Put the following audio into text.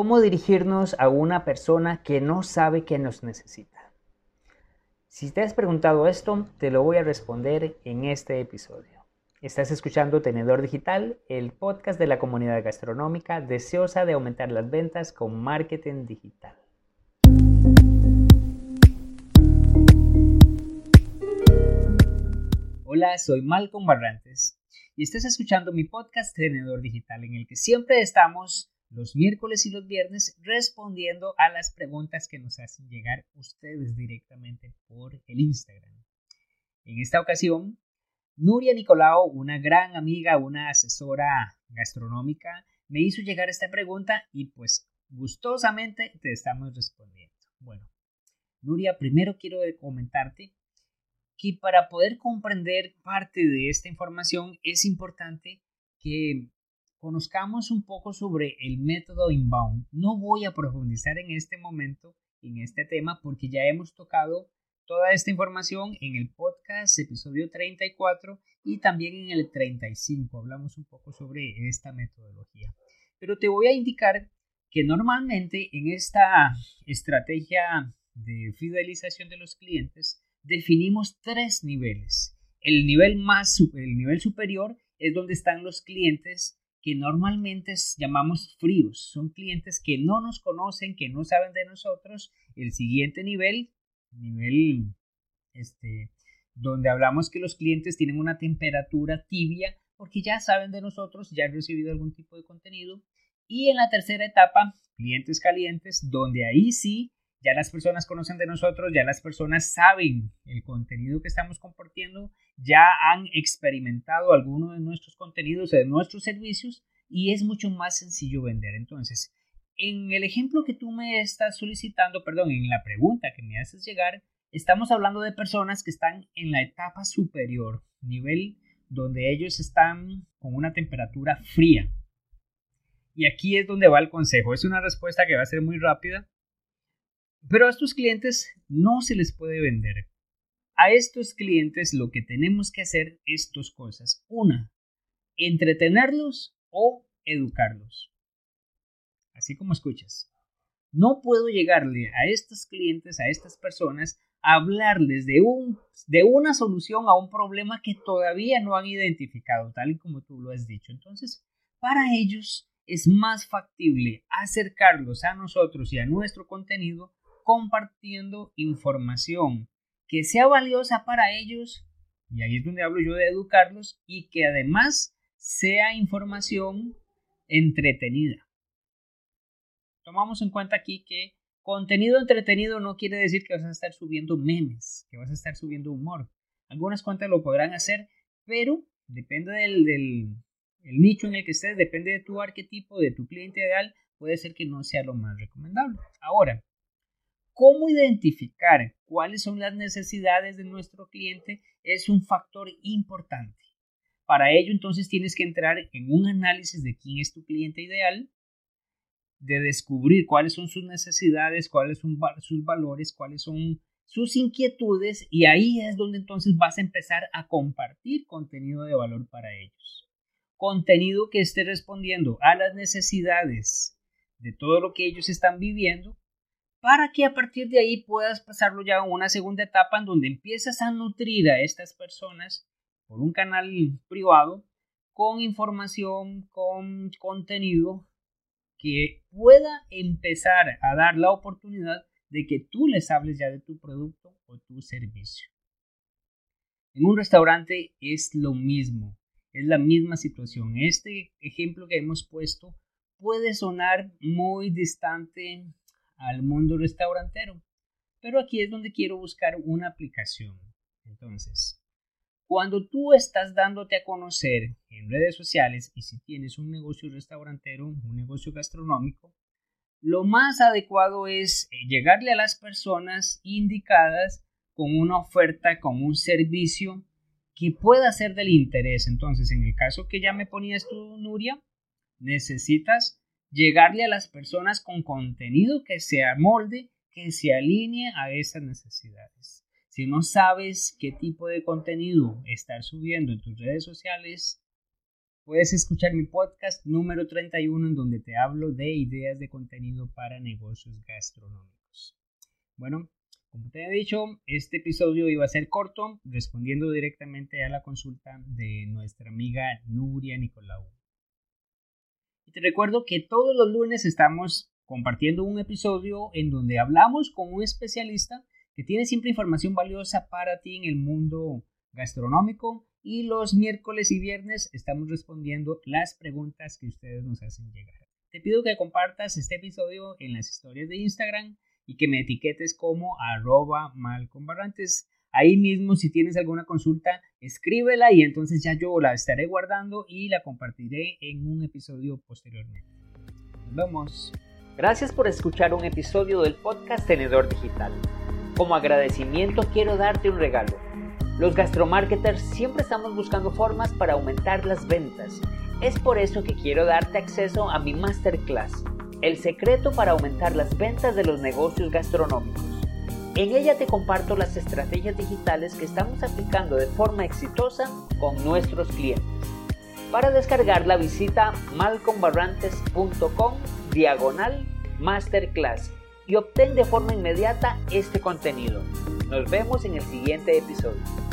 ¿Cómo dirigirnos a una persona que no sabe que nos necesita? Si te has preguntado esto, te lo voy a responder en este episodio. Estás escuchando Tenedor Digital, el podcast de la comunidad gastronómica deseosa de aumentar las ventas con marketing digital. Hola, soy Malcolm Barrantes y estás escuchando mi podcast Tenedor Digital en el que siempre estamos los miércoles y los viernes respondiendo a las preguntas que nos hacen llegar ustedes directamente por el Instagram. En esta ocasión, Nuria Nicolao, una gran amiga, una asesora gastronómica, me hizo llegar esta pregunta y pues gustosamente te estamos respondiendo. Bueno, Nuria, primero quiero comentarte que para poder comprender parte de esta información es importante que conozcamos un poco sobre el método inbound. No voy a profundizar en este momento en este tema porque ya hemos tocado toda esta información en el podcast episodio 34 y también en el 35. Hablamos un poco sobre esta metodología. Pero te voy a indicar que normalmente en esta estrategia de fidelización de los clientes definimos tres niveles. El nivel más el nivel superior es donde están los clientes que normalmente llamamos fríos. Son clientes que no nos conocen, que no saben de nosotros. El siguiente nivel, nivel este, donde hablamos que los clientes tienen una temperatura tibia porque ya saben de nosotros, ya han recibido algún tipo de contenido. Y en la tercera etapa, clientes calientes, donde ahí sí ya las personas conocen de nosotros, ya las personas saben el contenido que estamos compartiendo, ya han experimentado alguno de nuestros contenidos, de nuestros servicios y es mucho más sencillo vender. Entonces, en el ejemplo que tú me estás solicitando, perdón, en la pregunta que me haces llegar, estamos hablando de personas que están en la etapa superior, nivel donde ellos están con una temperatura fría. Y aquí es donde va el consejo. Es una respuesta que va a ser muy rápida, pero a estos clientes no se les puede vender. A estos clientes lo que tenemos que hacer es dos cosas. Una, entretenerlos o educarlos. Así como escuchas. No puedo llegarle a estos clientes, a estas personas, a hablarles de, un, de una solución a un problema que todavía no han identificado, tal y como tú lo has dicho. Entonces, para ellos es más factible acercarlos a nosotros y a nuestro contenido compartiendo información que sea valiosa para ellos, y ahí es donde hablo yo de educarlos, y que además sea información entretenida. Tomamos en cuenta aquí que contenido entretenido no quiere decir que vas a estar subiendo memes, que vas a estar subiendo humor. Algunas cuentas lo podrán hacer, pero depende del, del el nicho en el que estés, depende de tu arquetipo, de tu cliente ideal, puede ser que no sea lo más recomendable. Ahora, cómo identificar cuáles son las necesidades de nuestro cliente es un factor importante. Para ello, entonces, tienes que entrar en un análisis de quién es tu cliente ideal, de descubrir cuáles son sus necesidades, cuáles son sus valores, cuáles son sus inquietudes y ahí es donde entonces vas a empezar a compartir contenido de valor para ellos. Contenido que esté respondiendo a las necesidades de todo lo que ellos están viviendo para que a partir de ahí puedas pasarlo ya a una segunda etapa en donde empiezas a nutrir a estas personas por un canal privado con información, con contenido que pueda empezar a dar la oportunidad de que tú les hables ya de tu producto o tu servicio. En un restaurante es lo mismo, es la misma situación. Este ejemplo que hemos puesto puede sonar muy distante al mundo restaurantero. Pero aquí es donde quiero buscar una aplicación. Entonces, cuando tú estás dándote a conocer en redes sociales y si tienes un negocio restaurantero, un negocio gastronómico, lo más adecuado es eh, llegarle a las personas indicadas con una oferta, con un servicio que pueda ser del interés. Entonces, en el caso que ya me ponías tú, Nuria, necesitas llegarle a las personas con contenido que se amolde, que se alinee a esas necesidades. Si no sabes qué tipo de contenido estar subiendo en tus redes sociales, puedes escuchar mi podcast número 31 en donde te hablo de ideas de contenido para negocios gastronómicos. Bueno, como te he dicho, este episodio iba a ser corto, respondiendo directamente a la consulta de nuestra amiga Nuria Nicolau. Te recuerdo que todos los lunes estamos compartiendo un episodio en donde hablamos con un especialista que tiene siempre información valiosa para ti en el mundo gastronómico y los miércoles y viernes estamos respondiendo las preguntas que ustedes nos hacen llegar. Te pido que compartas este episodio en las historias de Instagram y que me etiquetes como arroba malcombarrantes. Ahí mismo si tienes alguna consulta, escríbela y entonces ya yo la estaré guardando y la compartiré en un episodio posteriormente. Nos vemos. Gracias por escuchar un episodio del podcast Tenedor Digital. Como agradecimiento quiero darte un regalo. Los gastromarketers siempre estamos buscando formas para aumentar las ventas. Es por eso que quiero darte acceso a mi masterclass el secreto para aumentar las ventas de los negocios gastronómicos. En ella te comparto las estrategias digitales que estamos aplicando de forma exitosa con nuestros clientes. Para descargarla visita malcombarrantes.com diagonal masterclass y obtén de forma inmediata este contenido. Nos vemos en el siguiente episodio.